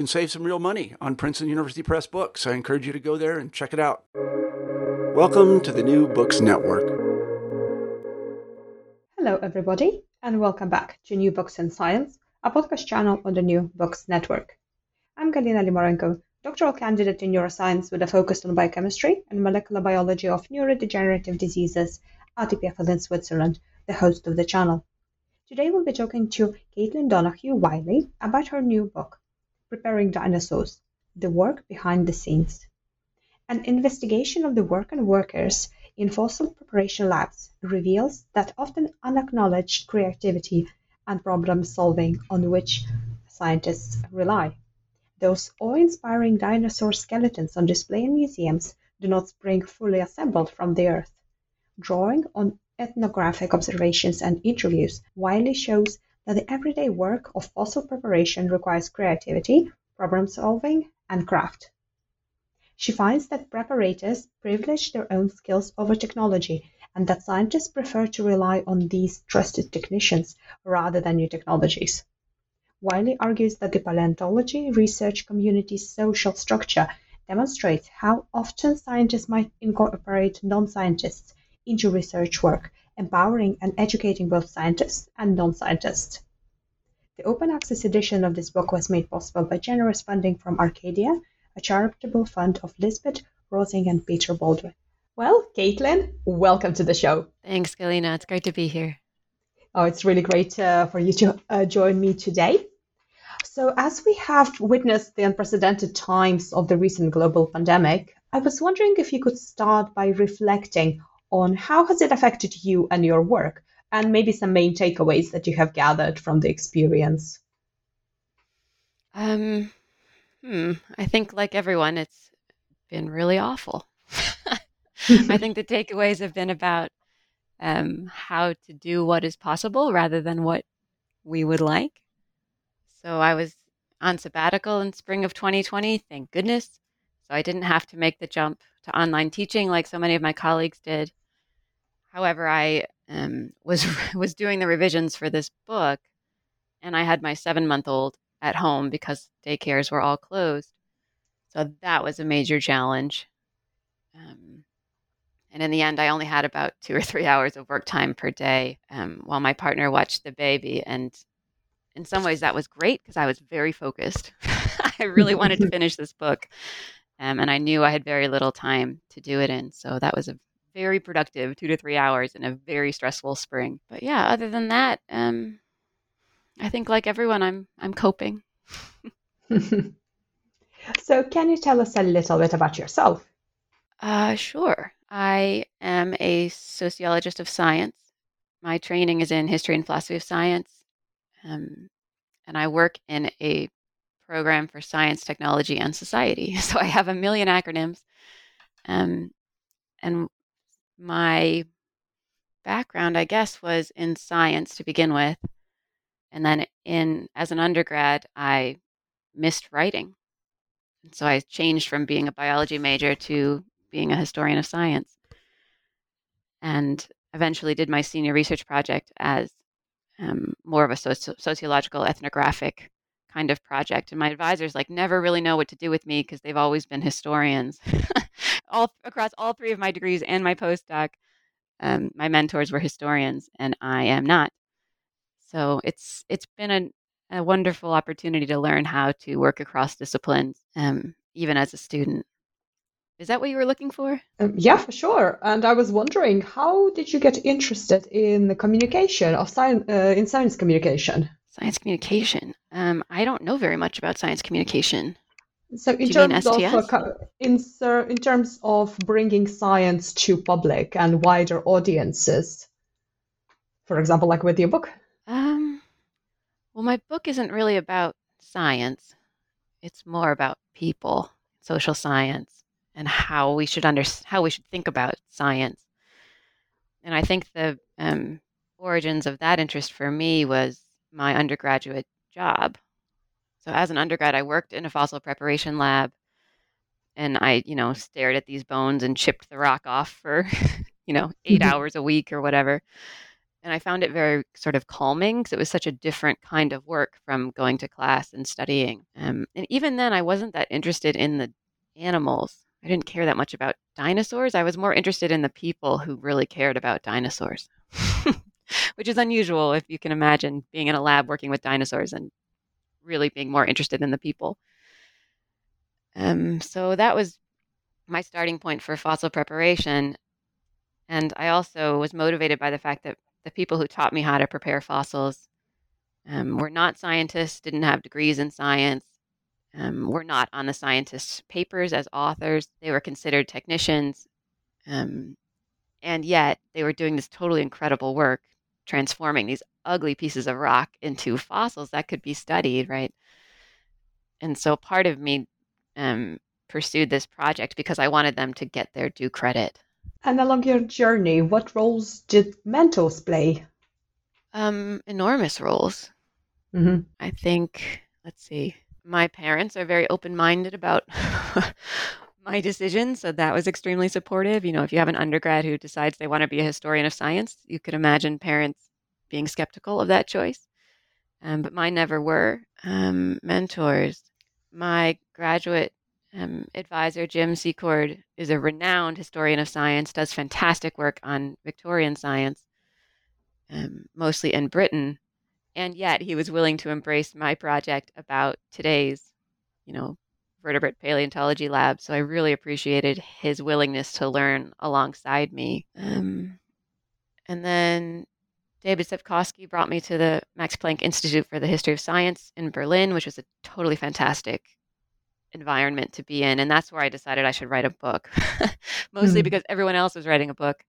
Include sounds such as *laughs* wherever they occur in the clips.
can save some real money on Princeton University Press books. I encourage you to go there and check it out. Welcome to the New Books Network. Hello, everybody, and welcome back to New Books in Science, a podcast channel on the New Books Network. I'm Galina Limorenko, doctoral candidate in neuroscience with a focus on biochemistry and molecular biology of neurodegenerative diseases at EPFL in Switzerland, the host of the channel. Today we'll be talking to Caitlin Donahue Wylie about her new book, Preparing Dinosaurs The Work Behind the Scenes. An investigation of the work and workers in fossil preparation labs reveals that often unacknowledged creativity and problem solving on which scientists rely. Those awe inspiring dinosaur skeletons on display in museums do not spring fully assembled from the earth. Drawing on ethnographic observations and interviews, Wylie shows that the everyday work of fossil preparation requires creativity, problem solving, and craft. She finds that preparators privilege their own skills over technology and that scientists prefer to rely on these trusted technicians rather than new technologies. Wylie argues that the paleontology research community's social structure demonstrates how often scientists might incorporate non scientists into research work, empowering and educating both scientists and non scientists. The open access edition of this book was made possible by generous funding from Arcadia a charitable fund of Lisbet Rausing and Peter Baldwin. Well, Caitlin, welcome to the show. Thanks, Galina. It's great to be here. Oh, it's really great uh, for you to uh, join me today. So, as we have witnessed the unprecedented times of the recent global pandemic, I was wondering if you could start by reflecting on how has it affected you and your work, and maybe some main takeaways that you have gathered from the experience. Um, Hmm. I think, like everyone, it's been really awful. *laughs* I think the takeaways have been about um, how to do what is possible rather than what we would like. So I was on sabbatical in spring of 2020, thank goodness. So I didn't have to make the jump to online teaching like so many of my colleagues did. However, I um, was *laughs* was doing the revisions for this book, and I had my seven month old at home because daycares were all closed. So that was a major challenge. Um, and in the end, I only had about two or three hours of work time per day um, while my partner watched the baby. And in some ways, that was great because I was very focused. *laughs* I really wanted to *laughs* finish this book. Um, and I knew I had very little time to do it in. So that was a very productive two to three hours in a very stressful spring. But yeah, other than that, um, I think like everyone, I'm I'm coping. *laughs* so, can you tell us a little bit about yourself? Uh, sure. I am a sociologist of science. My training is in history and philosophy of science, um, and I work in a program for science, technology, and society. *laughs* So I have a million acronyms, um, and my background, I guess, was in science to begin with. And then in as an undergrad, I missed writing. And so I changed from being a biology major to being a historian of science. And eventually did my senior research project as um, more of a soci- sociological ethnographic kind of project. And my advisors like never really know what to do with me because they've always been historians, *laughs* all across all three of my degrees and my postdoc. Um, my mentors were historians, and I am not. So it's it's been a, a wonderful opportunity to learn how to work across disciplines, um, even as a student. Is that what you were looking for? Um, yeah, for sure. And I was wondering, how did you get interested in the communication of science uh, in science communication? Science communication. Um, I don't know very much about science communication. So in terms of uh, in, in terms of bringing science to public and wider audiences, for example, like with your book. Um, well, my book isn't really about science. It's more about people, social science and how we should under how we should think about science. And I think the um, origins of that interest for me was my undergraduate job. So as an undergrad, I worked in a fossil preparation lab, and I, you know, stared at these bones and chipped the rock off for, *laughs* you know, 8 mm-hmm. *laughs* hours a week or whatever. And I found it very sort of calming because it was such a different kind of work from going to class and studying. Um, and even then, I wasn't that interested in the animals. I didn't care that much about dinosaurs. I was more interested in the people who really cared about dinosaurs, *laughs* which is unusual if you can imagine being in a lab working with dinosaurs and really being more interested in the people. Um, so that was my starting point for fossil preparation. And I also was motivated by the fact that the people who taught me how to prepare fossils um, were not scientists, didn't have degrees in science, um, were not on the scientists' papers as authors. They were considered technicians. Um, and yet they were doing this totally incredible work, transforming these ugly pieces of rock into fossils that could be studied, right? And so part of me um, pursued this project because I wanted them to get their due credit. And along your journey, what roles did mentors play? Um, enormous roles. Mm-hmm. I think, let's see, my parents are very open minded about *laughs* my decision. So that was extremely supportive. You know, if you have an undergrad who decides they want to be a historian of science, you could imagine parents being skeptical of that choice. Um, but mine never were. Um, mentors. My graduate um, advisor, Jim Secord, is a renowned historian of science, does fantastic work on Victorian science, um, mostly in Britain and yet he was willing to embrace my project about today's, you know, vertebrate paleontology lab. So I really appreciated his willingness to learn alongside me. Um, and then David Sepkoski brought me to the Max Planck Institute for the History of Science in Berlin, which was a totally fantastic environment to be in. And that's where I decided I should write a book, *laughs* mostly mm. because everyone else was writing a book.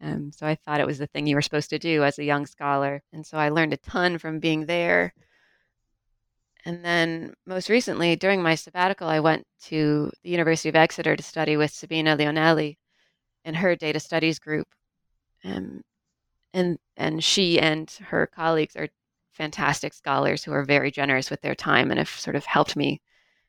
Um, so I thought it was the thing you were supposed to do as a young scholar. And so I learned a ton from being there. And then most recently, during my sabbatical, I went to the University of Exeter to study with Sabina Leonelli and her data studies group. Um, and, and she and her colleagues are fantastic scholars who are very generous with their time and have sort of helped me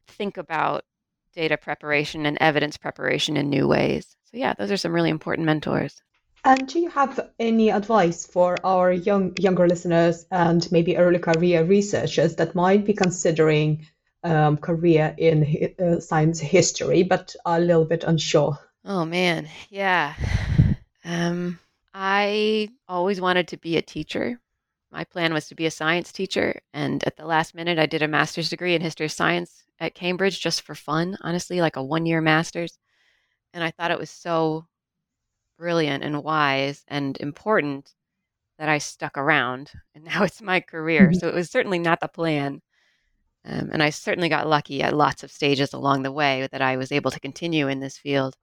think about data preparation and evidence preparation in new ways. So, yeah, those are some really important mentors. And do you have any advice for our young younger listeners and maybe early career researchers that might be considering um, career in uh, science history but are a little bit unsure? Oh man, yeah. Um, I always wanted to be a teacher. My plan was to be a science teacher, and at the last minute, I did a master's degree in history of science at Cambridge just for fun, honestly, like a one year master's. And I thought it was so brilliant and wise and important that I stuck around. And *laughs* now it's my career. Mm-hmm. So it was certainly not the plan. Um, and I certainly got lucky at lots of stages along the way that I was able to continue in this field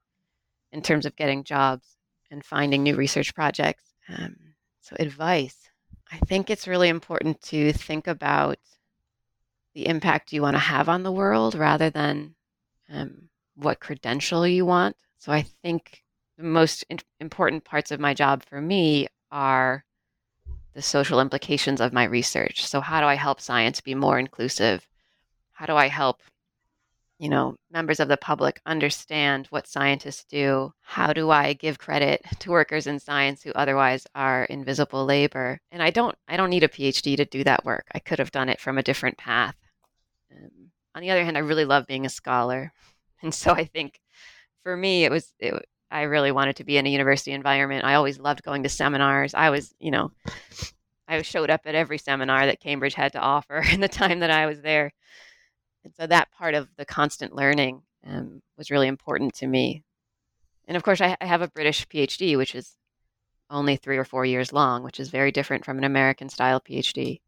in terms of getting jobs and finding new research projects. Um, so, advice I think it's really important to think about the impact you want to have on the world rather than um, what credential you want. So, I think the most in- important parts of my job for me are the social implications of my research. So, how do I help science be more inclusive? How do I help you know, members of the public understand what scientists do? How do I give credit to workers in science who otherwise are invisible labor? And I don't I don't need a PhD to do that work. I could have done it from a different path. Um, on the other hand, I really love being a scholar. *laughs* And so I think for me it was it, I really wanted to be in a university environment. I always loved going to seminars. I was, you know, I showed up at every seminar that Cambridge had to offer *laughs* in the time that I was there. And so that part of the constant learning um, was really important to me. And of course, I, I have a British PhD, which is only three or four years long, which is very different from an American style PhD.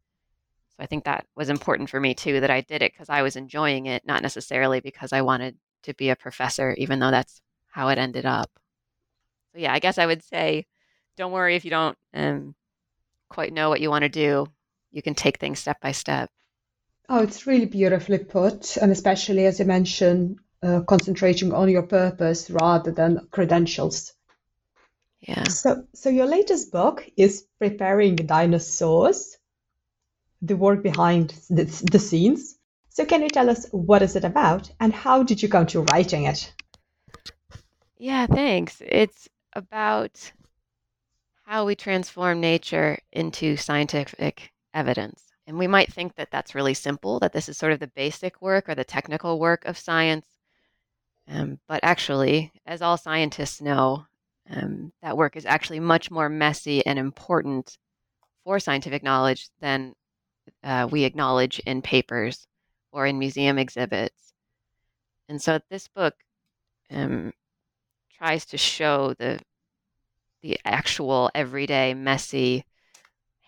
So I think that was important for me too, that I did it because I was enjoying it, not necessarily because I wanted to be a professor, even though that's how it ended up. So yeah, I guess I would say, don't worry if you don't um, quite know what you want to do. You can take things step by step. Oh, it's really beautifully put, and especially as you mentioned, uh, concentrating on your purpose rather than credentials. Yeah. So, so your latest book is preparing dinosaurs, the work behind the, the scenes. So, can you tell us what is it about, and how did you come to writing it? Yeah, thanks. It's about how we transform nature into scientific evidence. And we might think that that's really simple, that this is sort of the basic work or the technical work of science. Um, but actually, as all scientists know, um, that work is actually much more messy and important for scientific knowledge than uh, we acknowledge in papers or in museum exhibits. And so this book um, tries to show the the actual everyday messy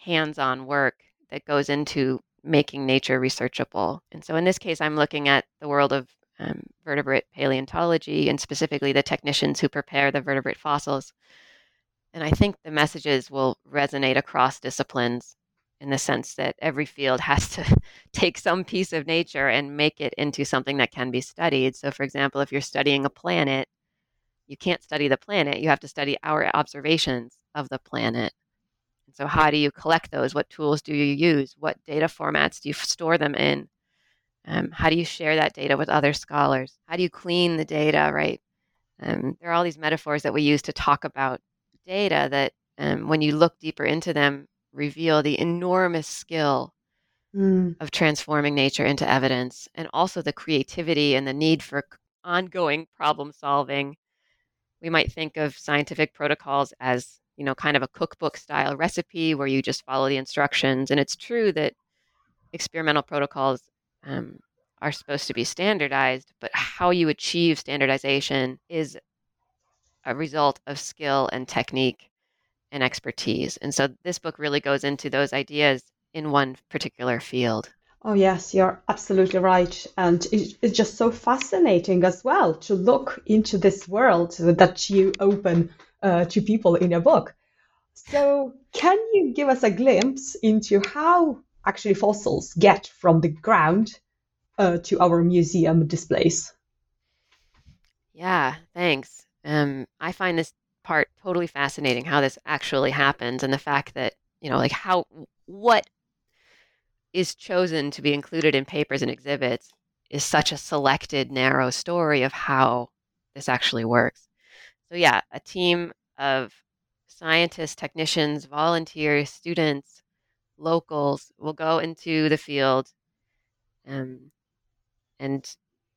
hands-on work that goes into making nature researchable. And so in this case, I'm looking at the world of um, vertebrate paleontology and specifically the technicians who prepare the vertebrate fossils. And I think the messages will resonate across disciplines in the sense that every field has to *laughs* take some piece of nature and make it into something that can be studied. So, for example, if you're studying a planet, you can't study the planet, you have to study our observations of the planet. So, how do you collect those? What tools do you use? What data formats do you store them in? Um, how do you share that data with other scholars? How do you clean the data, right? Um, there are all these metaphors that we use to talk about data that, um, when you look deeper into them, reveal the enormous skill mm. of transforming nature into evidence and also the creativity and the need for ongoing problem solving. We might think of scientific protocols as you know, kind of a cookbook style recipe where you just follow the instructions. And it's true that experimental protocols um, are supposed to be standardized, but how you achieve standardization is a result of skill and technique and expertise. And so this book really goes into those ideas in one particular field. Oh, yes, you're absolutely right. And it's just so fascinating as well to look into this world that you open uh, to people in your book. So, can you give us a glimpse into how actually fossils get from the ground uh, to our museum displays? Yeah, thanks. Um, I find this part totally fascinating how this actually happens and the fact that, you know, like how, what is chosen to be included in papers and exhibits is such a selected, narrow story of how this actually works. So, yeah, a team of scientists, technicians, volunteers, students, locals will go into the field um, and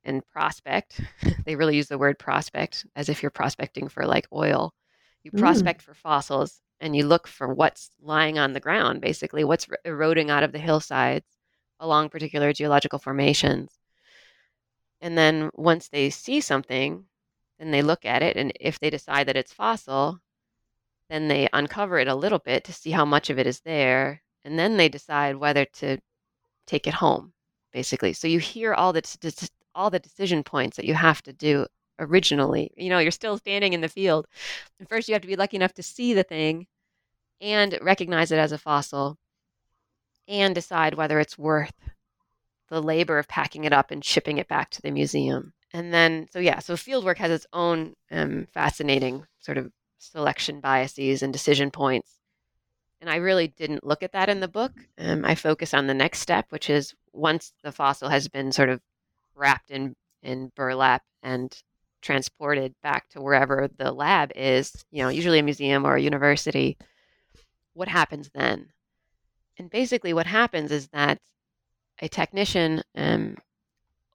and prospect. *laughs* they really use the word prospect as if you're prospecting for like oil. You mm. prospect mm. for fossils and you look for what's lying on the ground, basically, what's eroding out of the hillsides along particular geological formations. And then once they see something, then they look at it, and if they decide that it's fossil, then they uncover it a little bit to see how much of it is there, and then they decide whether to take it home, basically. So you hear all the all the decision points that you have to do originally. You know, you're still standing in the field. And first, you have to be lucky enough to see the thing and recognize it as a fossil and decide whether it's worth the labor of packing it up and shipping it back to the museum and then so yeah so fieldwork has its own um, fascinating sort of selection biases and decision points and i really didn't look at that in the book um, i focus on the next step which is once the fossil has been sort of wrapped in in burlap and transported back to wherever the lab is, you know, usually a museum or a university, what happens then? And basically, what happens is that a technician um,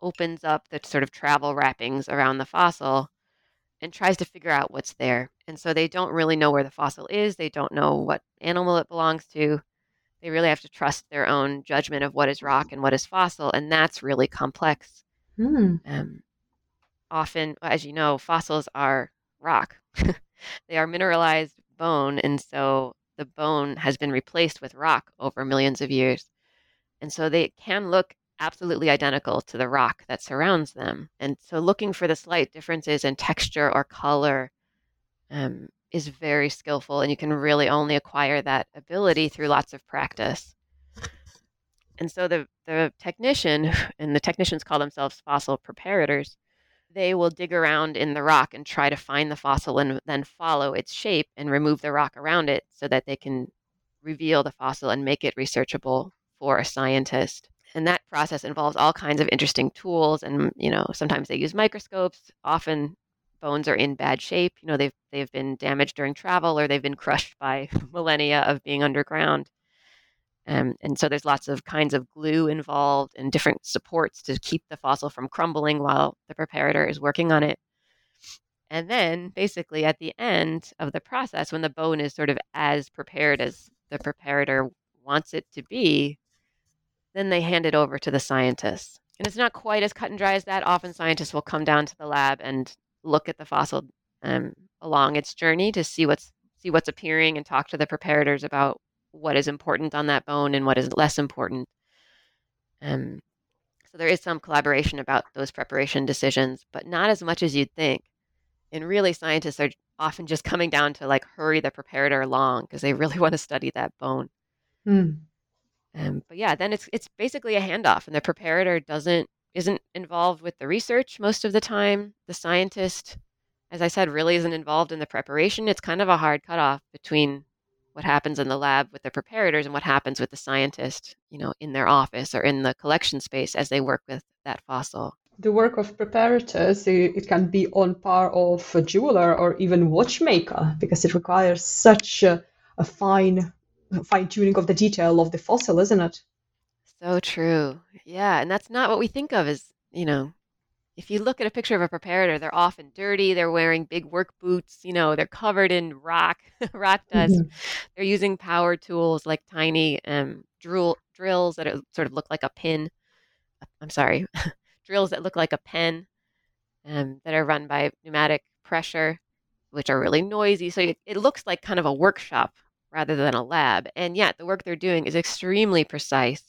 opens up the sort of travel wrappings around the fossil and tries to figure out what's there. And so they don't really know where the fossil is, they don't know what animal it belongs to. They really have to trust their own judgment of what is rock and what is fossil, and that's really complex. Hmm. Um, often, as you know, fossils are rock. *laughs* they are mineralized bone, and so the bone has been replaced with rock over millions of years. And so they can look absolutely identical to the rock that surrounds them. And so looking for the slight differences in texture or color um, is very skillful, and you can really only acquire that ability through lots of practice. And so the, the technician, *sighs* and the technicians call themselves fossil preparators, they will dig around in the rock and try to find the fossil and then follow its shape and remove the rock around it so that they can reveal the fossil and make it researchable for a scientist. And that process involves all kinds of interesting tools and you know sometimes they use microscopes, often bones are in bad shape, you know they've they've been damaged during travel or they've been crushed by *laughs* millennia of being underground. Um, and so there's lots of kinds of glue involved and different supports to keep the fossil from crumbling while the preparator is working on it. And then basically at the end of the process, when the bone is sort of as prepared as the preparator wants it to be, then they hand it over to the scientists. And it's not quite as cut and dry as that. Often scientists will come down to the lab and look at the fossil um, along its journey to see what's see what's appearing and talk to the preparators about what is important on that bone and what is less important. Um, so there is some collaboration about those preparation decisions, but not as much as you'd think. And really, scientists are often just coming down to like hurry the preparator along because they really *laughs* want to study that bone. Hmm. Um, but yeah, then it's it's basically a handoff, and the preparator doesn't isn't involved with the research most of the time. The scientist, as I said, really isn't involved in the preparation. It's kind of a hard cutoff between what happens in the lab with the preparators and what happens with the scientist, you know, in their office or in the collection space as they work with that fossil. The work of preparators, it can be on par of a jeweler or even watchmaker because it requires such a, a fine fine tuning of the detail of the fossil, isn't it? So true. Yeah, and that's not what we think of as, you know, if you look at a picture of a preparator, they're often dirty. They're wearing big work boots. You know, they're covered in rock, *laughs* rock dust. Mhm. They're using power tools like tiny um, drill drills that are- sort of look like a pin. I'm sorry, *laughs* drills that look like a pen um, that are run by pneumatic pressure, which are really noisy. So it, it looks like kind of a workshop rather than a lab. And yet the work they're doing is extremely precise.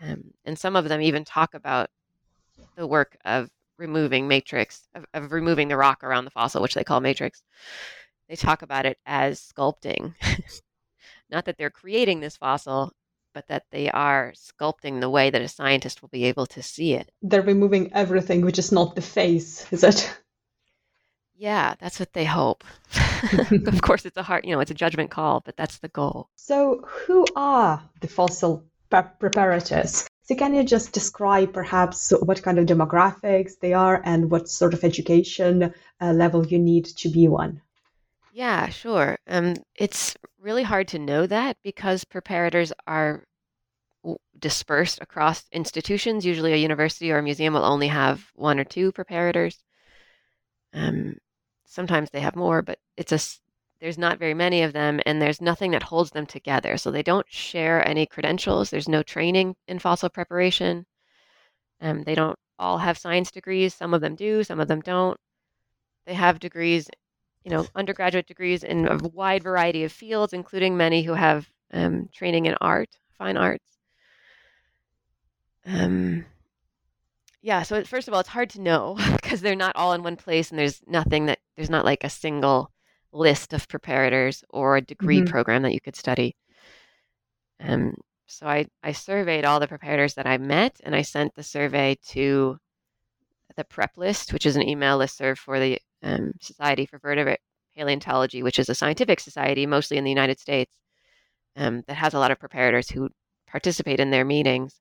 Um, and some of them even talk about the work of removing matrix, of, of removing the rock around the fossil, which they call matrix. They talk about it as sculpting. *laughs* Not that they're creating this fossil, but that they are sculpting the way that a scientist will be able to see it. They're removing everything, which is not the face, is it? Yeah, that's what they hope. *laughs* of *laughs* course, it's a hard, you know, it's a judgment call, but that's the goal. So, who are the fossil pre- preparators? So, can you just describe perhaps what kind of demographics they are and what sort of education uh, level you need to be one? Yeah, sure. Um, it's really hard to know that because preparators are dispersed across institutions. Usually, a university or a museum will only have one or two preparators. Um, sometimes they have more, but it's a there's not very many of them, and there's nothing that holds them together. So they don't share any credentials. There's no training in fossil preparation. Um, they don't all have science degrees. Some of them do, some of them don't. They have degrees, you know, undergraduate degrees in a wide variety of fields, including many who have um, training in art, fine arts. Um, yeah, so first of all, it's hard to know *laughs* because they're not all in one place, and there's nothing that there's not like a single list of preparators or a degree Mhm. program that you could study. Um, so I, I surveyed all the preparators that I met, and I sent the survey to the prep list, which is an email listserv for the um, Society for Vertebrate Paleontology, which is a scientific society, mostly in the United States, um, that has a lot of preparators who participate in their meetings.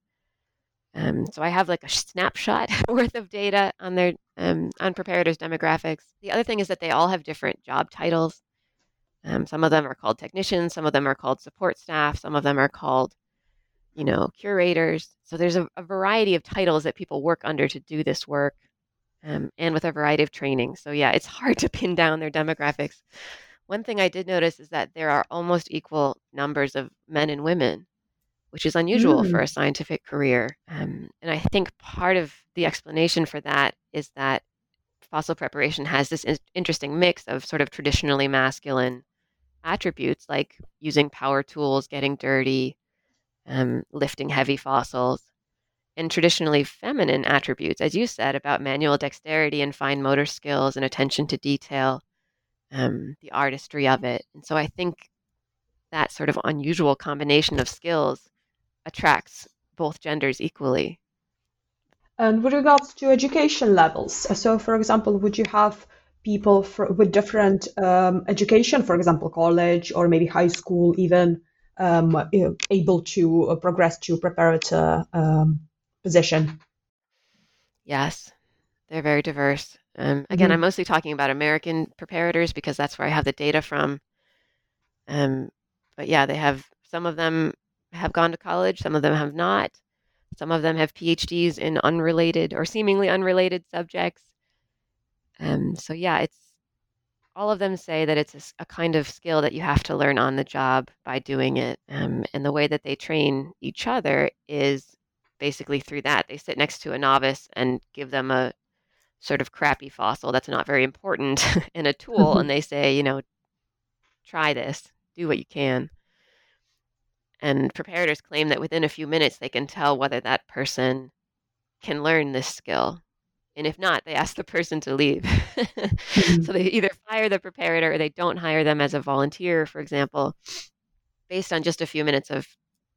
Um, so I have like a snapshot *laughs* worth of data on their um, on preparators demographics. The other thing is that they all have different job titles. Um, some of them are called technicians, some of them are called support staff, some of them are called, you know, curators. So there's a, a variety of titles that people work under to do this work, um, and with a variety of training. So yeah, it's hard to pin down their demographics. One thing I did notice is that there are almost equal numbers of men and women which is unusual mm. for a scientific career. Um, and I think part of the explanation for that is that fossil preparation has this in- interesting mix of sort of traditionally masculine attributes like using power tools, getting dirty, um, lifting heavy fossils, and traditionally feminine attributes, as you said, about manual dexterity and fine motor skills and attention to detail, um, the artistry of it. And so I think that sort of unusual combination of skills attracts both genders equally. And with regards to education levels, so for example, would you have people for, with different um, education, for example, college or maybe high school, even um, able to uh, progress to preparator um, position? Yes, they're very diverse. Um, again, mm-hmm. I'm mostly talking about American preparators because that's where I have the data from. Um, but yeah, they have some of them have gone to college, some of them have not. Some of them have PhDs in unrelated or seemingly unrelated subjects. Um, so, yeah, it's all of them say that it's a, a, kind of skill that you have to learn on the job by doing it. Um, and the way that they train each other is basically through that. They sit next to a novice and give them a sort of crappy fossil that's not very important *laughs* in a tool, *laughs* and they say, you know, try this, do what you can. And preparators claim that within a few minutes they can tell whether that person can learn this skill. And if not, they ask the person to leave. *laughs* mm-hmm. So they either fire the preparator or they don't hire them as a volunteer, for example, based on just a few minutes of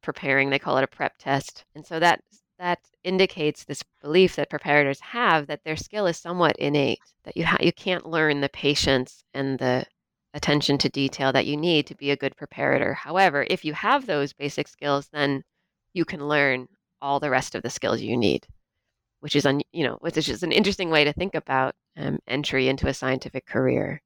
preparing. They call it a prep test. And so that that indicates this belief that preparators have that their skill is somewhat innate, that you ha- you can't learn the patience and the attention to detail that you need to be a good preparator. However, if you have those basic skills, then you can learn all the rest of the skills you need, which is, un, you know, which is an interesting way to think about um, entry into a scientific career.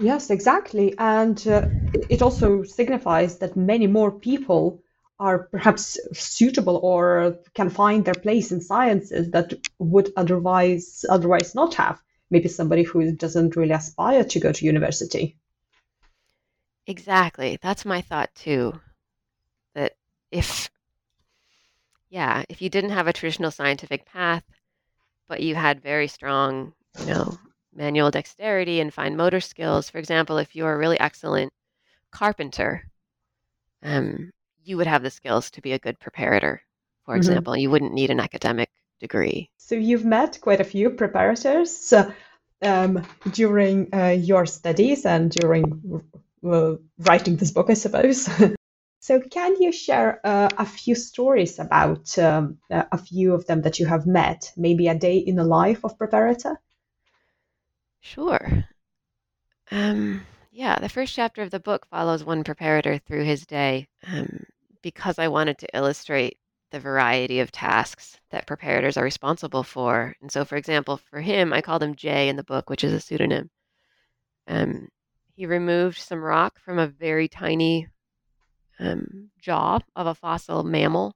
Yes, exactly. And uh, it also signifies that many more people are perhaps suitable or can find their place in sciences that would otherwise otherwise not have maybe somebody who doesn't really aspire to go to university. Exactly. That's my thought too. That if, yeah, if you didn't have a traditional scientific path, but you had very strong, you know, manual dexterity and fine motor skills, for example, if you're a really excellent carpenter, um, you would have the skills to be a good preparator, for mm-hmm. example. You wouldn't need an academic degree. So you've met quite a few preparators um, during uh, your studies and during uh, writing this book, I suppose. *laughs* so can you share uh, a few stories about um, a few of them that you have met? Maybe a day in the life of preparator? Sure. Um, yeah, the first chapter of the book follows one preparator through his day um, because I wanted to illustrate the variety of tasks that preparators are responsible for. And so, for example, for him, I called him Jay in the book, which is a pseudonym. Um, he removed some rock from a very tiny um, jaw of a fossil mammal.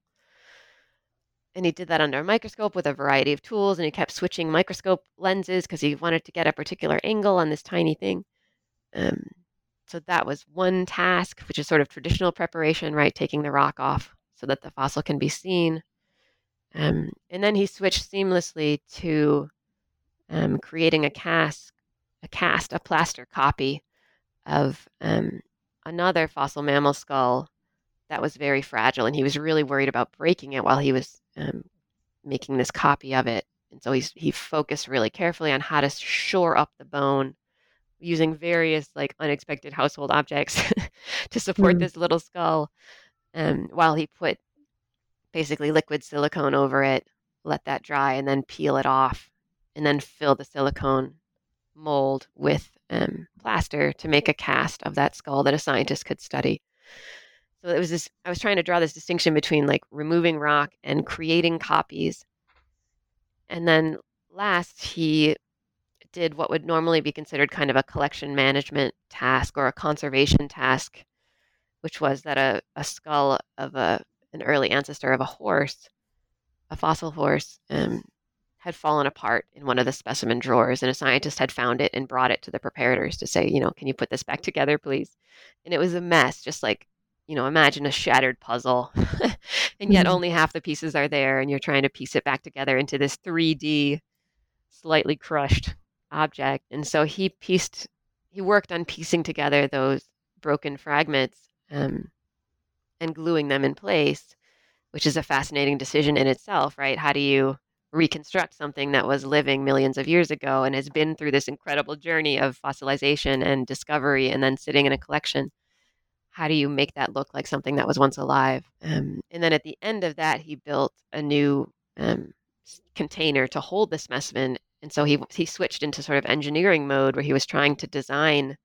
And he did that under a microscope with a variety of tools, and he kept switching microscope lenses because he wanted to get a particular angle on this tiny thing. Um, so that was one task, which is sort of traditional preparation, right? Taking the rock off so that the fossil can be seen. Um, and then he switched seamlessly to um, creating a cast, a cast, a plaster copy of um, another fossil mammal skull that was very fragile, and he was really worried about breaking it while he was um, making this copy of it. And so he's, he focused really carefully on how to shore up the bone using various like unexpected household objects *laughs* to support mm. this little skull um, while he put basically liquid silicone over it, let that dry, and then peel it off, and then fill the silicone mold with um, plaster to make a cast of that skull that a scientist could study. So it was this, I was trying to draw this distinction between like removing rock and creating copies. And then last, he did what would normally be considered kind of a collection management task or a conservation task, which was that a, a skull of a, an early ancestor of a horse, a fossil horse, um, had fallen apart in one of the specimen drawers, and a scientist had found it and brought it to the preparators to say, you know, can you put this back together, please? And it was a mess, just like, you know, imagine a shattered puzzle, *laughs* and yet mm-hmm. only half the pieces are there, and you're trying to piece it back together into this 3D, slightly crushed object. And so he pieced, he worked on piecing together those broken fragments um, and gluing them in place, which is a fascinating decision in itself, right? How do you reconstruct something that was living millions of years ago and has been through this incredible journey of fossilization and discovery and then sitting in a collection? How do you make that look like something that was once alive? Um, and then at the end of that, he built a new um, container to hold the specimen and so he he switched into sort of engineering mode where he was trying to design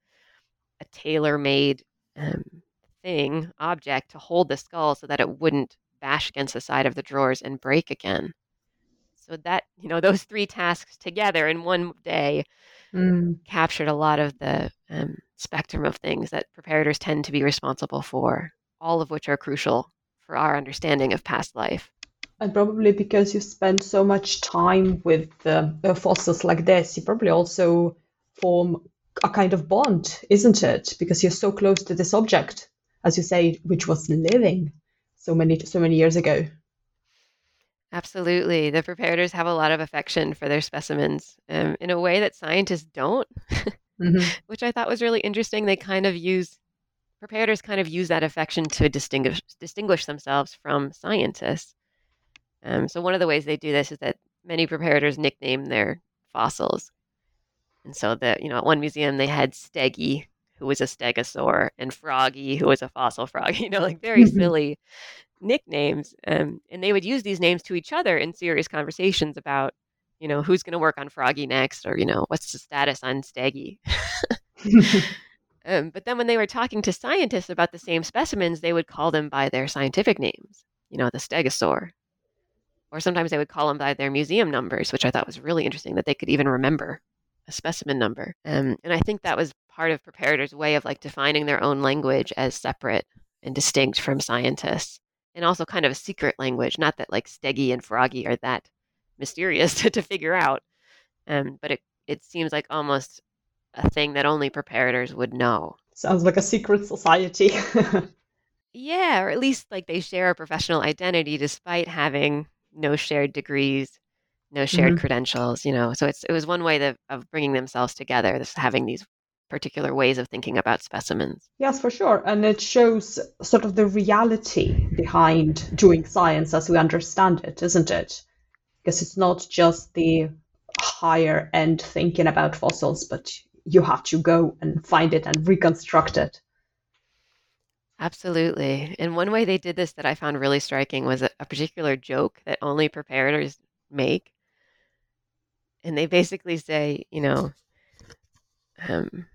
a tailor-made um, thing object to hold the skull so that it wouldn't bash against the side of the drawers and break again so that you know those three tasks together in one day mm. captured a lot of the um, spectrum of things that preparators tend to be responsible for all of which are crucial for our understanding of past life and probably because you spend so much time with uh, fossils like this, you probably also form a kind of bond, isn't it? Because you're so close to this object, as you say, which was living so many so many years ago. Absolutely, the preparators have a lot of affection for their specimens um, in a way that scientists don't, mm-hmm. *laughs* which I thought was really interesting. They kind of use preparators kind of use that affection to distinguish distinguish themselves from scientists. Um, so one of the ways they do this is that many preparators nickname their fossils. And so that, you know, at one museum they had Steggy, who was a stegosaur, and Froggy, who was a fossil frog, *laughs* you know, like very mm-hmm. silly nicknames. Um, and they would use these names to each other in serious conversations about, you know, who's going to work on Froggy next, or, you know, what's the status on Steggy. *laughs* *laughs* um, but then when they were talking to scientists about the same specimens, they would call them by their scientific names, you know, the stegosaur, or sometimes they would call them by their museum numbers, which I thought was really interesting that they could even remember a specimen number. Um, and I think that was part of preparators' way of like defining their own language as separate and distinct from scientists, and also kind of a secret language. Not that like Steggy and Froggy are that mysterious *laughs* to, to figure out, um, but it it seems like almost a thing that only preparators would know. Sounds like a secret society. *laughs* yeah, or at least like they share a professional identity despite having no shared degrees, no shared mm-hmm. credentials, you know. So it's it was one way that, of bringing themselves together, this having these particular ways of thinking about specimens. Yes, for sure. And it shows sort of the reality behind doing science as we understand it, isn't it? Because it's not just the higher end thinking about fossils, but you have to go and find it and reconstruct it. Absolutely. And one way they did this that I found really striking was a, a particular joke that only preparators make. And they basically say, you know, um,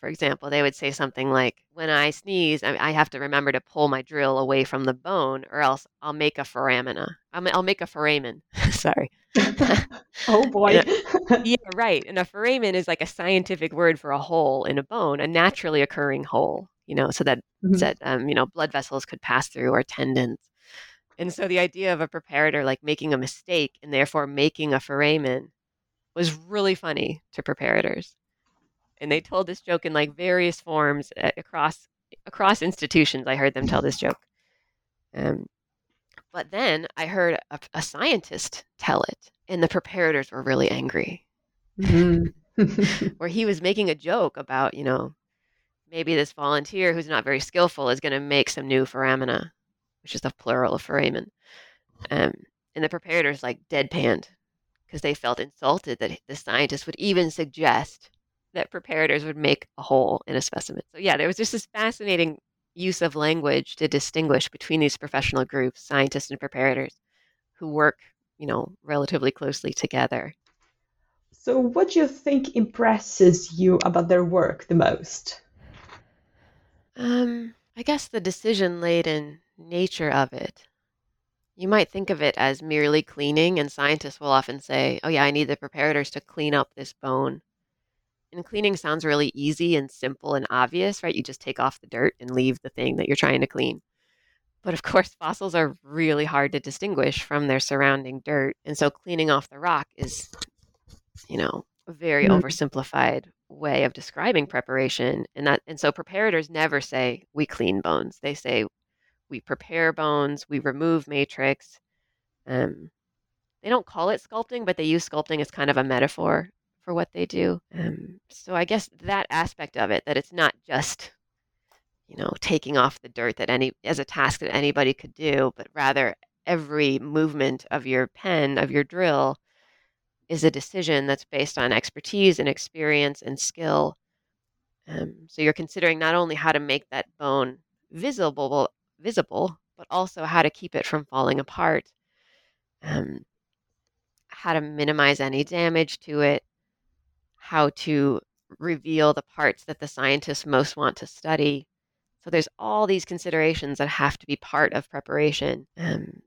for example, they would say something like, when I sneeze, I, I have to remember to pull my drill away from the bone, or else I'll make a foramina. I'll, I'll make a foramen. *laughs* Sorry. *laughs* oh *laughs* boy. a, yeah, right. And a foramen is like a scientific word for a hole in a bone, a naturally occurring hole you know, so that mm-hmm. that um, you know blood vessels could pass through or tendons. And so the idea of a preparator like making a mistake and therefore making a foramen was really funny to preparators. And they told this joke in like various forms across across institutions. I heard them tell this joke. Um, but then I heard a, a, scientist tell it, and the preparators were really angry. Mm-hmm. *laughs* Where he was making a joke about, you know, maybe this volunteer who's not very skillful is going to make some new foramina, which is the plural of foramen. Um, and the preparators like deadpanned because they felt insulted that the scientist would even suggest that preparators would make a hole in a specimen. So yeah, there was just this fascinating use of language to distinguish between these professional groups, scientists and preparators, who work, you know, relatively closely together. So, what do you think impresses you about their work the most? Um, I guess the decision laden nature of it. You might think of it as merely cleaning, and scientists will often say, oh, yeah, I need the preparators to clean up this bone. And cleaning sounds really easy and simple and obvious, right? You just take off the dirt and leave the thing that you're trying to clean. But of *laughs* course, fossils are really hard to distinguish from their surrounding dirt. And so cleaning off the rock is, you know, a very mm-hmm. oversimplified way of describing preparation. And that and so preparators never say we clean bones. They say we prepare bones, we remove matrix. Um, they don't call it sculpting, but they use sculpting as kind of a metaphor for what they do. Um, so I guess that aspect of it, that it's not just you know, taking off the dirt that any as a task that anybody could do, but rather every movement of your pen, of your drill, is a decision that's based on expertise and experience and skill. Um, so you're considering not only how to make that bone visible, visible, but also how to keep it from falling apart, um, how to minimize any damage to it, how to reveal the parts that the scientists most want to study, so there's all these considerations that have to be part of preparation. Um,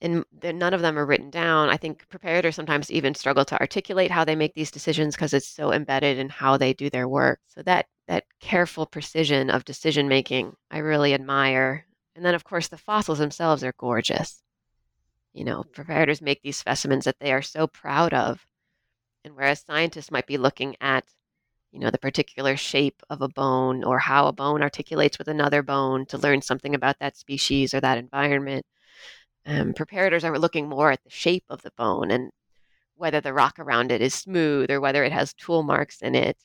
and none of them are written down. I think preparators sometimes even struggle to articulate how they make these decisions because it's so embedded in how they do their work. So that that careful precision of decision making, I really admire. And then of course the fossils themselves are gorgeous. You know, preparators make these specimens that they are so proud of. And whereas scientists might be looking at you know, the particular shape of a bone or how a bone articulates with another bone to learn something about that species or that environment. Um, preparators are looking more at the shape of the bone and whether the rock around it is smooth or whether it has tool marks in it.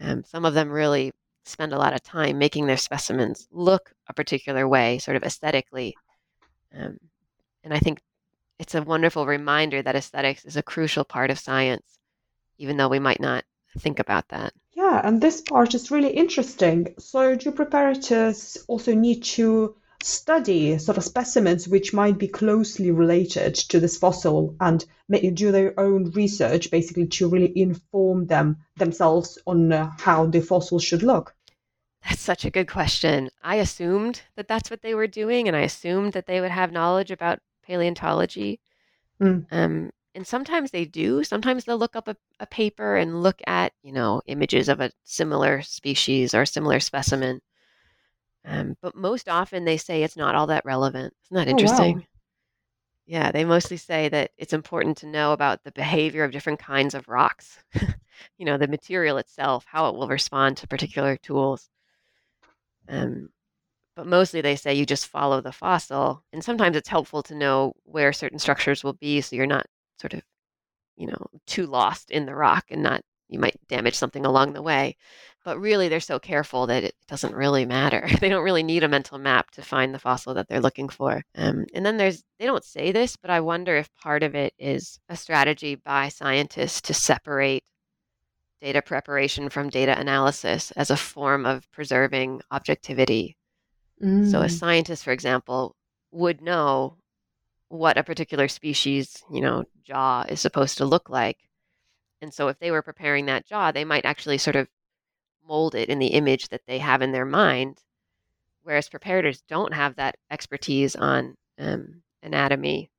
Um, some of them really spend a lot of time making their specimens look a particular way, sort of aesthetically. Um, and I think it's a wonderful reminder that aesthetics is a crucial part of science, even though we might not think about that. Yeah, and this part is really interesting. So, do preparators also need to study sort of specimens which might be closely related to this fossil and do their own research, basically to really inform them themselves on uh, how the fossil should look? That's such a good question. I assumed that that's what they were doing, and I assumed that they would have knowledge about paleontology. Mm. Um, and sometimes they do. Sometimes they'll look up a, a paper and look at, you know, images of a similar species or similar specimen. Um, but most often they say it's not all that relevant. Isn't that interesting? Oh, wow. Yeah, they mostly say that it's important to know about the behavior of different kinds of rocks. *laughs* you know, the material itself, how it will respond to particular tools. Um, but mostly they say you just follow the fossil. And sometimes it's helpful to know where certain structures will be so you're not sort of, you know, too lost in the rock and not, you might damage something along the way. But really, they're so careful that it doesn't really matter. *laughs* they don't really need a mental map to find the fossil that they're looking for. Um, and then there's, they don't say this, but I wonder if part of it is a strategy by scientists to separate data preparation from data analysis as a form of preserving objectivity. Mm. So a mm. scientist, for example, would know what a particular species, you know, jaw is supposed to look like. And so if they were preparing that jaw, they might actually sort of mold it in the image that they have in their mind. Whereas preparators don't have that expertise on um, anatomy.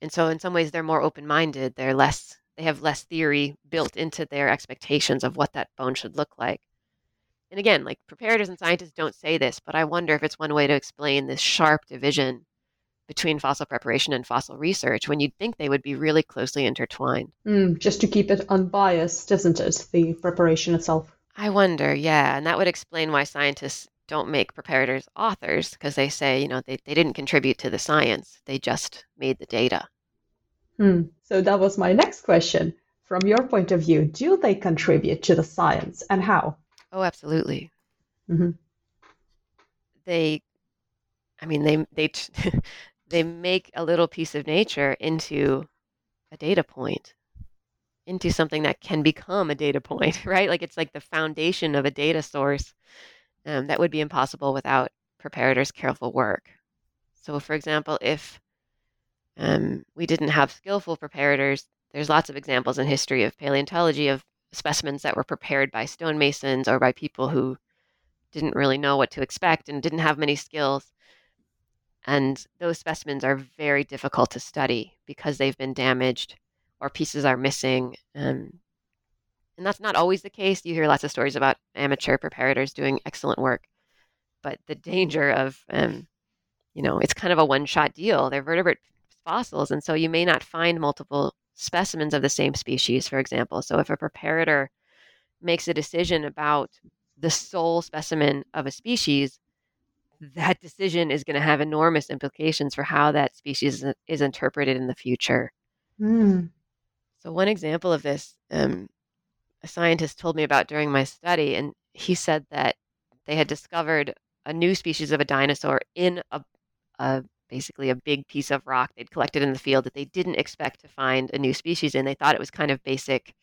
And so in some ways they're more open-minded. They're less they have less theory built into their expectations of what that bone should look like. And again, like preparators and scientists don't say this, but I wonder if it's one way to explain this sharp division between fossil preparation and fossil research when you'd think they would be really closely intertwined. Mm, just to keep it unbiased, isn't it? The preparation itself. I wonder, yeah. And that would explain why scientists don't make preparators authors because they say, you know, they, they didn't contribute to the science, they just made the data. Hmm. So that was my next question. From your point of view, do they contribute to the science and how? Oh, absolutely. Mm-hmm. They, I mean, they they *laughs* they make a little piece of nature into a data point into something that can become a data point *laughs* right like it's like the foundation of a data source um, that would be impossible without preparators careful work so for example if um, we didn't have skillful preparators there's lots of examples in history of paleontology of specimens that were prepared by stonemasons or by people who didn't really know what to expect and didn't have many skills. And those specimens are very difficult to study because they've been damaged or pieces are missing. Um, and that's not always the case. You hear lots of stories about amateur preparators doing excellent work, but the danger of, um, you know, it's kind of a one shot deal. They're vertebrate fossils. And so you may not find multiple specimens of the same species, for example. So if a preparator makes a decision about the sole specimen of a species, that decision is going to have enormous implications for how that species is interpreted in the future. Mm. So, one example of this, um, a scientist told me about during my study, and he said that they had discovered a new species of a dinosaur in a, a basically a big piece of rock they'd collected in the field that they didn't expect to find a new species in. They thought it was kind of basic,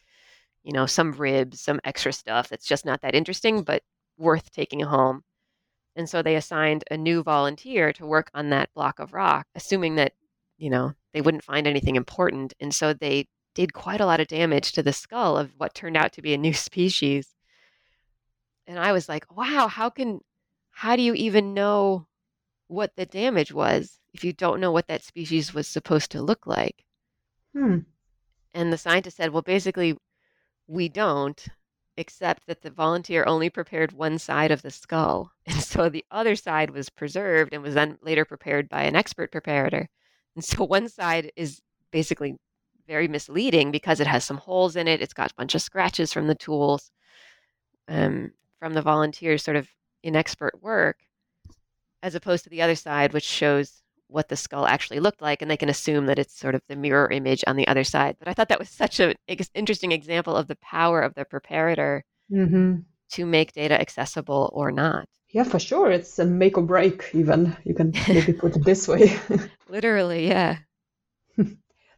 you know, some ribs, some extra stuff that's just not that interesting, but worth taking home. And so they assigned a new volunteer to work on that block of rock, assuming that, you know, they wouldn't find anything important. And so they did quite a lot of damage to the skull of what turned out to be a new *laughs* species. And I was like, wow, how can, how do you even know what the damage was if you don't know what that species was supposed to look like? Hmm. And the scientist said, well, basically, we don't except that the volunteer only prepared one side of the skull. *laughs* And so the other side was preserved and was then later prepared by an expert preparator. And so one side is basically very misleading because it has some holes in it. It's got a bunch of scratches from the tools, um, from the volunteers' sort of inexpert work, as opposed to the other side, which shows what the skull actually looked like, and they can assume that it's sort of the mirror image on the other side. But I thought that was such an interesting example of the power of the preparator mm-hmm. to make data accessible or not. Yeah, for sure. It's a make or break, even. You can maybe put it this way. *laughs* Literally, yeah.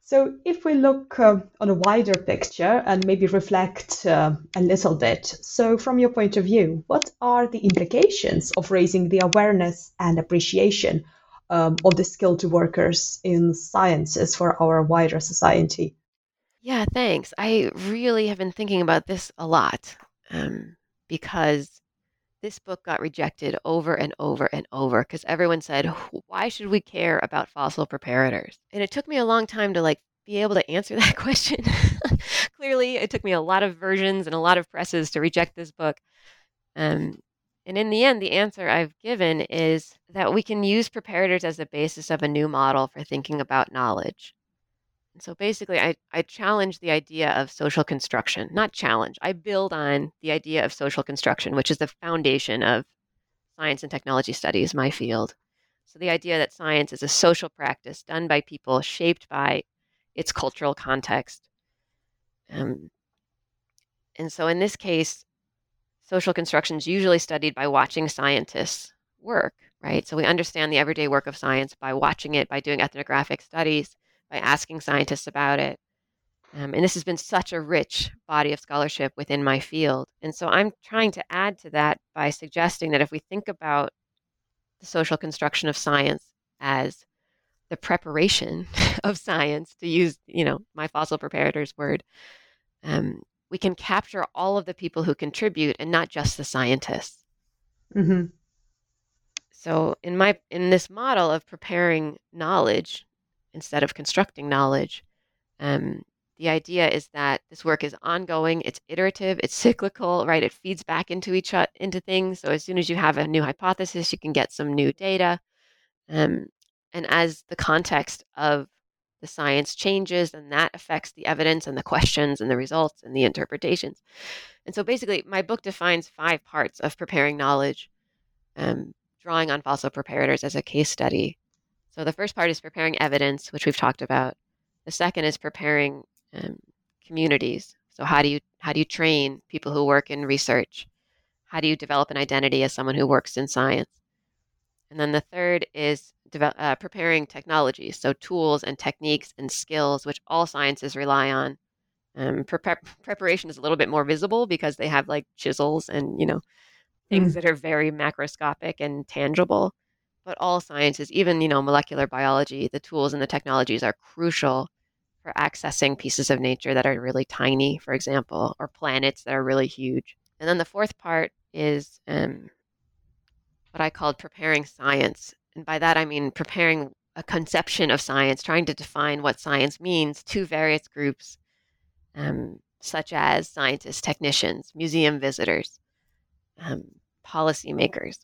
So, if we look uh, on a wider picture and maybe reflect uh, a little bit, so from your point of view, what are the implications of raising the awareness and appreciation um, of the skilled workers in sciences for our wider society. Yeah, thanks. I really have been thinking about this a lot um, because this book got rejected over and over and over because everyone said, why should we care about fossil preparators? And it took me a long time to like be able to answer that *laughs* question. Clearly, it took me a lot of versions and a lot of presses to reject this book. Um, and in the end, the answer I've given is that we can use preparators as the basis of a new model for thinking about knowledge. So basically, I, I challenge the idea of social construction, not challenge, I build on the idea of social construction, which is the foundation of science and technology studies, my field. So the idea that science is a social practice done by people shaped by its cultural context. Um, and so in this case, social construction is usually studied by watching scientists work, right? So we understand the everyday work of science by watching it, by doing ethnographic studies, by asking scientists about it. Um, and this has been such a rich body of scholarship within my field. And so I'm trying to add to that by suggesting that if we think about the social construction of science as the preparation *laughs* of science, to use, you know, my fossil preparator's word, um, we can capture all of the people who contribute and not just the scientists. Mm-hmm. So in my in this model of preparing knowledge instead of constructing knowledge, um, the idea is that this work is ongoing, it's iterative, it's cyclical, right? It feeds back into each into things. So as soon as you have a new hypothesis, you can get some new data. Um, and as the context of the science changes and that affects the evidence and the questions and the results and the interpretations. And so basically, my book defines five parts of preparing knowledge, um, drawing on fossil preparators as a case study. So the first part is preparing evidence, which we've talked about. The second is preparing um, communities. So how do you how do you train people who work in research? How do you develop an identity as someone who works in science? And then the third is develop, uh, preparing technologies, so tools and techniques and skills, which all sciences rely on. Um, pre- preparation is a little bit more visible because they have like chisels and you know things mm. that are very macroscopic and tangible. But all sciences, even you know molecular biology, the tools and the technologies are crucial for accessing pieces of nature that are really tiny, for example, or planets that are really huge. And then the fourth part is um, what I called preparing science. And by that, I mean preparing a conception of science, trying to define what science means to various groups, um, such as scientists, technicians, museum visitors, um, policymakers.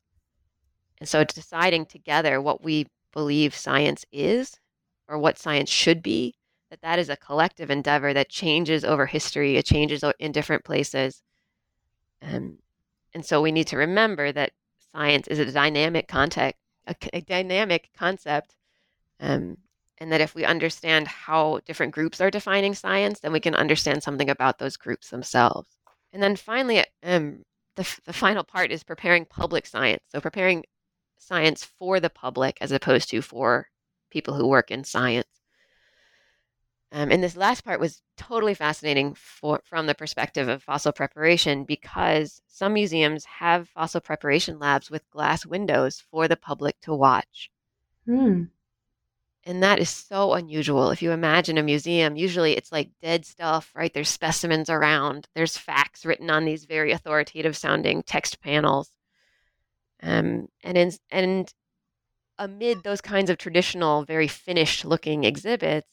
And so deciding together what we believe science is or what science should be, that that is a collective endeavor that changes over history, it changes in different places. Um, and so we need to remember that science is a dynamic context, a, a dynamic concept um, and that if we understand how different groups are defining science, then we can understand something about those groups themselves. And then finally, um, the, the final part is preparing public science. So preparing science for the public as opposed to for people who work in science. Um, and this last part was totally fascinating for, from the perspective of fossil preparation because some museums have fossil preparation labs with glass windows for the public to watch. Hmm. And that is so unusual. If you imagine a museum, usually it's like dead stuff, right? There's specimens around, there's facts written on these very authoritative sounding text panels. Um, and in, and amid those kinds of traditional, very finished looking exhibits,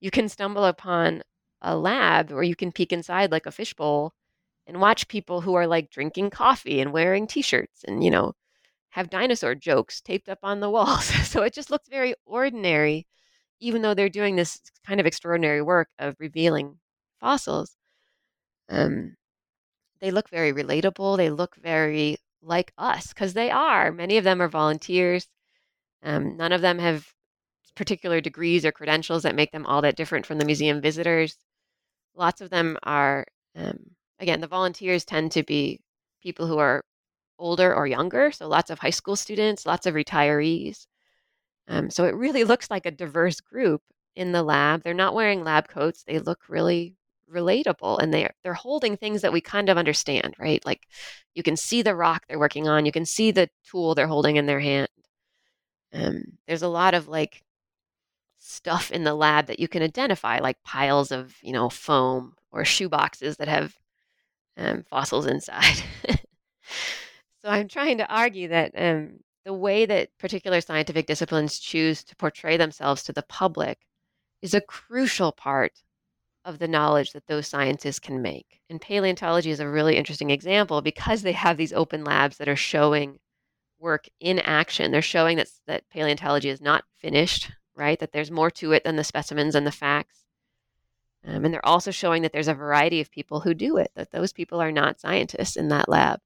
you can stumble upon a lab where you can peek inside like a fishbowl and watch people who are like drinking coffee and wearing t-shirts and you know have dinosaur jokes taped up on the walls. *laughs* so it just looks very ordinary, even though they're doing this kind of extraordinary work of revealing fossils. Um, they look very relatable. They look very like us because they are. Many of them are volunteers. Um, none of them have particular degrees or credentials that make them all that different from the museum visitors. Lots of them are, um, again, the volunteers tend to be people who are older or younger. So lots of high school students, lots of retirees. Um, so it really looks like a diverse group in the lab. They're not wearing lab coats. They look really relatable and they're they're holding things that we kind of understand, right? Like you can see the rock they're working on, you can see the tool they're holding in their hand. Um, there's a lot of like stuff in the lab that you can identify, like piles of you know foam or shoe boxes that have um, fossils inside. *laughs* So I'm trying to argue that um, the way that particular scientific disciplines choose to portray themselves to the public is a crucial part of the knowledge that those scientists can make. And paleontology is a really interesting example because they have these open labs that are showing work in action. They're showing that, that paleontology is not finished, right? That there's more to it than the specimens and the facts. Um, and they're also showing that there's a variety of people who do it, that those people are not scientists in that lab.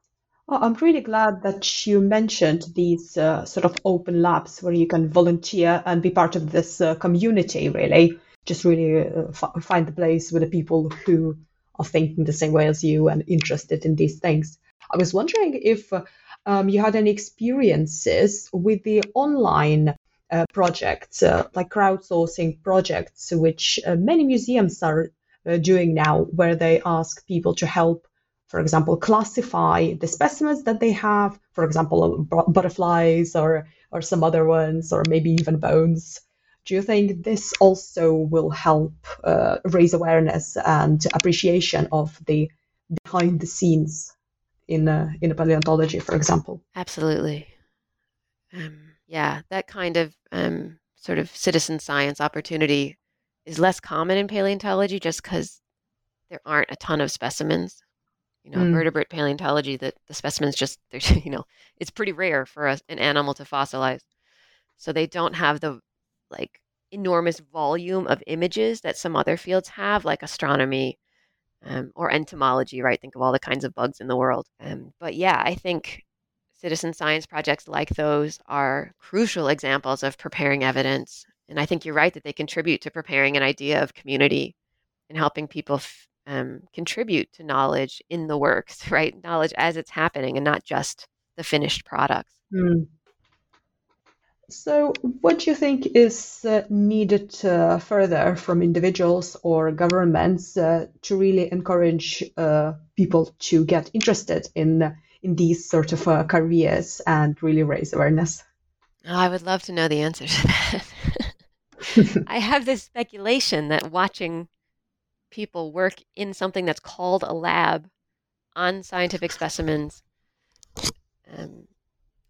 Oh, I'm really glad that you mentioned these uh, sort of open labs where you can volunteer and be part of this uh, community, really. Just really uh, f- find the place with the people who are thinking the same way as you and interested in these things. I was wondering if um, you had any experiences with the online uh, projects, uh, like crowdsourcing projects, which uh, many museums are doing now, where they ask people to help for example, classify the specimens that they have, for example, butterflies or, or some other ones, or maybe even bones. Do you think this also will help uh, raise awareness and appreciation of the behind the scenes in uh, in paleontology, for example? Absolutely. Um, yeah, that kind of um, sort of citizen science opportunity is less common in paleontology just because there aren't a ton of specimens you know, mm. vertebrate paleontology that the specimens just, *laughs* there's, you know, it's pretty rare for a, an animal to fossilize. So they don't have the like enormous volume of images that some other fields have, like astronomy um, or entomology, right? Think of all the kinds of bugs in the world. Um, but yeah, I think citizen science projects like those are crucial examples of preparing evidence. And I think you're right that they contribute to preparing an idea of community and helping people f- um, contribute to knowledge in the works, *laughs* right? Knowledge as it's happening and not just the finished products. Mm. So, what do you think is uh, needed uh, further from individuals or governments uh, to really encourage uh, people to get interested in in these sort of uh, careers and really raise awareness? Oh, I would love to know the answer to that. *laughs* I have this speculation that watching people work in something that's called a lab on scientific specimens um,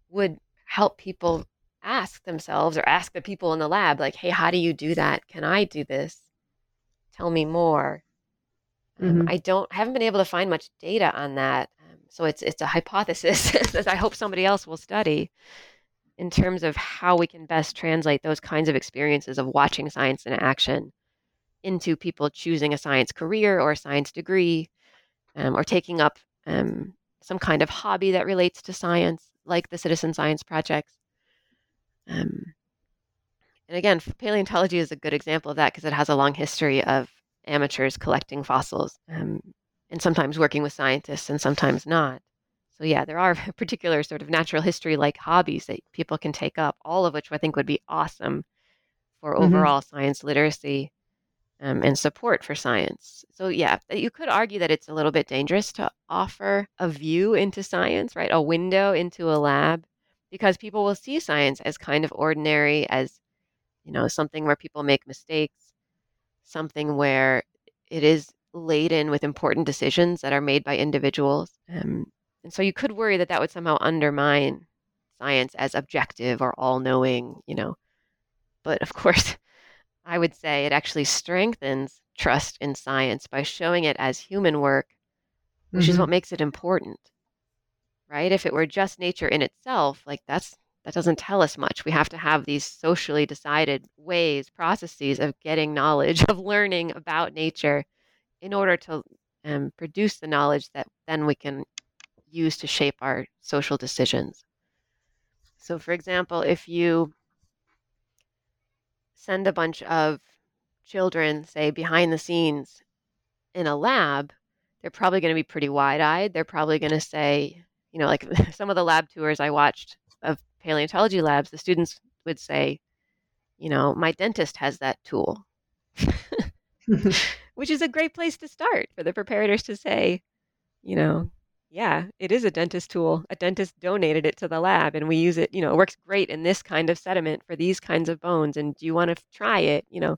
would help people ask themselves or ask the people in the lab, like, hey, how do you do that? Can I do this? Tell me more. Um, Mhm. I don't haven't been able to find much data on that. Um, so it's it's a hypothesis *laughs* that I hope somebody else will study in terms of how we can best translate those kinds of experiences of watching science in action into people choosing a science career or a science degree um, or taking up um, some kind of hobby that relates to science, like the citizen science projects. Um, and again, paleontology is a good example of that because it has a long history of amateurs collecting fossils um, and sometimes working with scientists and sometimes not. So, yeah, there are *laughs* particular sort of natural history like hobbies that people can take up, all of which I think would be awesome for Mhm. overall science literacy um, and support for science. So, yeah, you could argue that it's a little bit dangerous to offer a view into science, right? A window into a lab, because people will see science as kind of ordinary, as, you know, something where people make mistakes, something where it is laden with important decisions that are made by individuals. Um, and so you could worry that that would somehow undermine science as objective or all knowing, you know. But of *laughs* course, I would say it actually strengthens trust in science by showing it as human work, which is Mhm. what makes it important. Right? If it were just nature in itself, like that's that doesn't tell us much. We have to have these socially decided ways, processes of getting knowledge, *laughs* of learning about nature in order to um, produce the knowledge that then we can use to shape our social decisions. So, for example, if you send a bunch of children, say, behind the scenes in a lab, they're probably going to be pretty wide eyed. They're probably going to say, you know, like *laughs* some of the lab tours I watched of paleontology labs, the students would say, you know, my dentist has that tool, *laughs* *laughs* which is a great place to start for the preparators to say, you know, yeah, it is a dentist tool. A dentist donated it to the lab and we use it, you know, it works great in this kind of sediment for these kinds of bones. And do you want to try it? You know,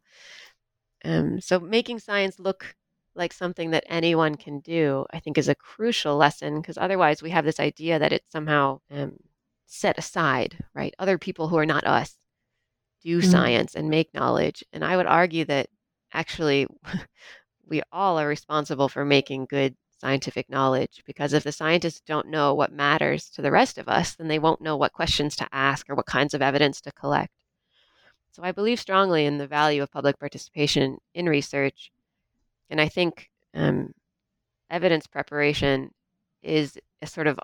um, so making science look like something that anyone can do, I think, is a crucial lesson because otherwise we have this idea that it's somehow um, set aside, right? Other people who are not us do Mhm. science and make knowledge. And I would argue that actually *laughs* we all are responsible for making good scientific knowledge because if the scientists don't know what matters to the rest of us, then they won't know what questions to ask or what kinds of evidence to collect. So I believe strongly in the value of public participation in research. And I think um, evidence preparation is a sort of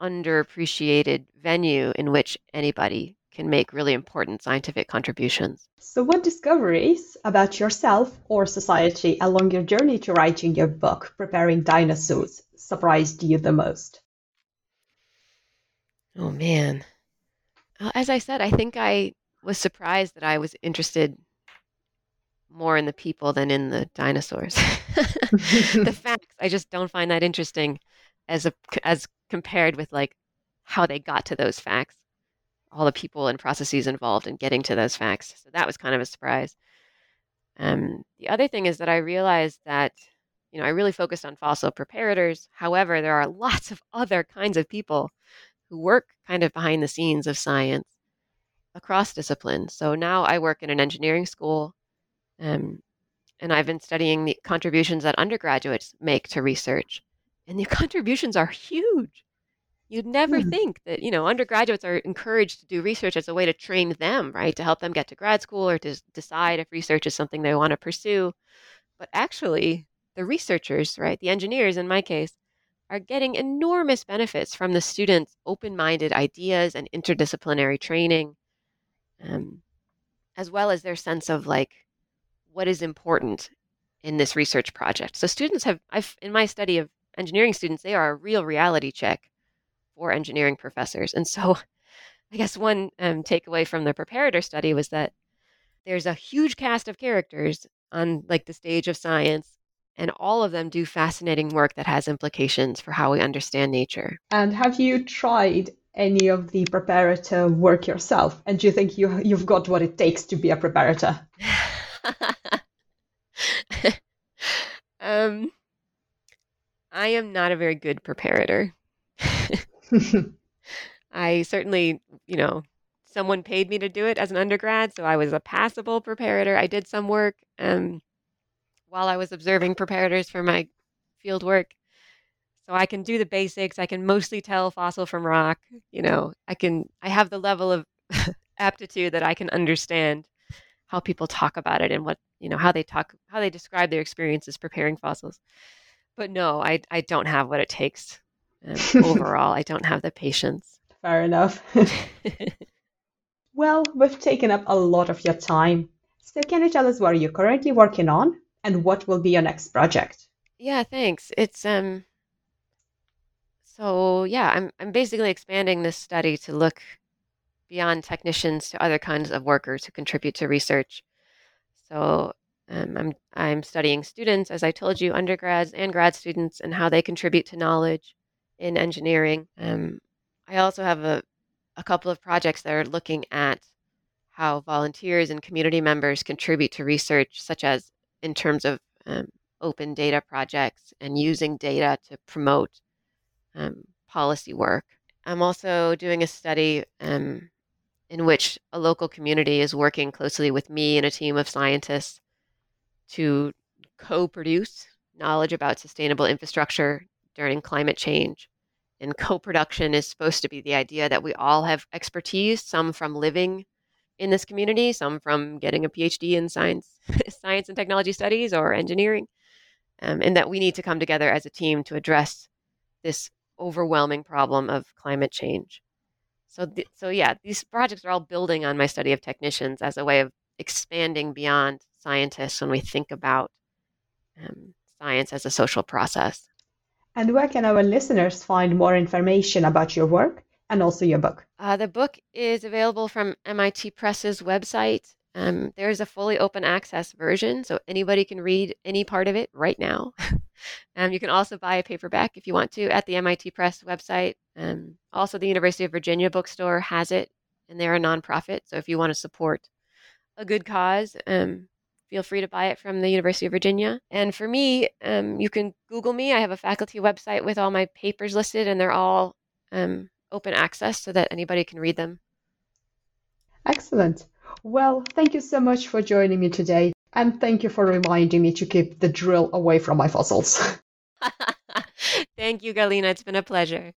underappreciated venue in which anybody can make really important scientific contributions. So, what discoveries about yourself or society along your journey to writing your book, Preparing Dinosaurs, surprised you the most? Oh man. Uh, As I said, I think I was surprised that I was interested more in the people than in the dinosaurs. *laughs* the *laughs* facts, I just don't find that interesting as a as compared with like how they got to those facts, all the people and processes involved in getting to those facts. So that was kind of a surprise. Um, the other thing is that I realized that you know I really focused on fossil preparators. However, there are lots of other kinds of people who work kind of behind the scenes of science across disciplines. So now I work in an engineering school, um, and I've been studying the contributions that undergraduates make to research, and the *laughs* contributions are huge. You'd never Hmm. think that you know undergraduates are encouraged to do research as a way to train them, right, to help them get to grad school or to decide if research is something they want to pursue. But actually, the researchers, right, the engineers in my case, are getting enormous benefits from the students' open minded ideas and interdisciplinary training, um, as well as their sense of like what is important in this research project. So, students have, I've, in my study of engineering students, they are a real reality check for engineering professors. And so, *laughs* I guess one um, takeaway from the preparator study was that there's a huge cast of characters on like the stage of science and all of them do fascinating work that has implications for how we understand nature. And have you tried any of the preparator work yourself? And do you think you you've got what it takes to be a preparator? *laughs* um, I am not a very good preparator. *laughs* I certainly, you know, someone paid me to do it as an undergrad, so I was a passable preparator. I did some work um, while I was observing preparators for my field work. So I can do the basics. I can mostly tell fossil from rock. You know, I can I have the level of *laughs* aptitude that I can understand how people talk about it and what, you know, how they talk how they describe their experiences preparing fossils. But no, I I don't have what it takes. Um, *laughs* overall, I don't have the patience. Fair enough. *laughs* well, we've taken up a lot of your time. So can you tell us what you're currently working on and what will be your next project? Yeah, thanks. It's um so yeah, I'm I'm basically expanding this study to look beyond technicians to other kinds of workers who contribute to research. So um, I'm I'm studying students, as I told you, undergrads and grad students, and how they contribute to knowledge in engineering. Um, I also have a a couple of projects that are looking at how volunteers and community members contribute to research, such as in terms of um, open data projects and using data to promote um, policy work. I'm also doing a study um, in which a local community is working closely with me and a team of scientists to co produce knowledge about sustainable infrastructure during climate change. And *laughs* co production is supposed to be the idea that we all have expertise, some from living in this community, some from getting a PhD in science, *laughs* science and technology studies or engineering, um, and that we need to come together as a team to address this overwhelming problem of climate change. So, th- so yeah, these projects are all building on my study of technicians as a way of expanding beyond scientists when we think about um, science as a social process. And where can our listeners find more information about your work and also your book? Uh, the book is available from MIT Press's website. Um, there's a fully open access version, so anybody can read any part of it right now. *laughs* um, you can also buy a paperback if you want to at the MIT Press website. Um, also, the University of Virginia bookstore has it, and they're a nonprofit. So if you want to support a good cause, um, feel free to buy it from the University of Virginia. And for me, um, you can Google me. I have a faculty website with all my papers listed, and they're all um, open access so that anybody can read them. Excellent. Well, thank you so much for joining me today. And thank you for reminding me to keep the drill away from my fossils. *laughs* *laughs* thank you, Galina. It's been a pleasure.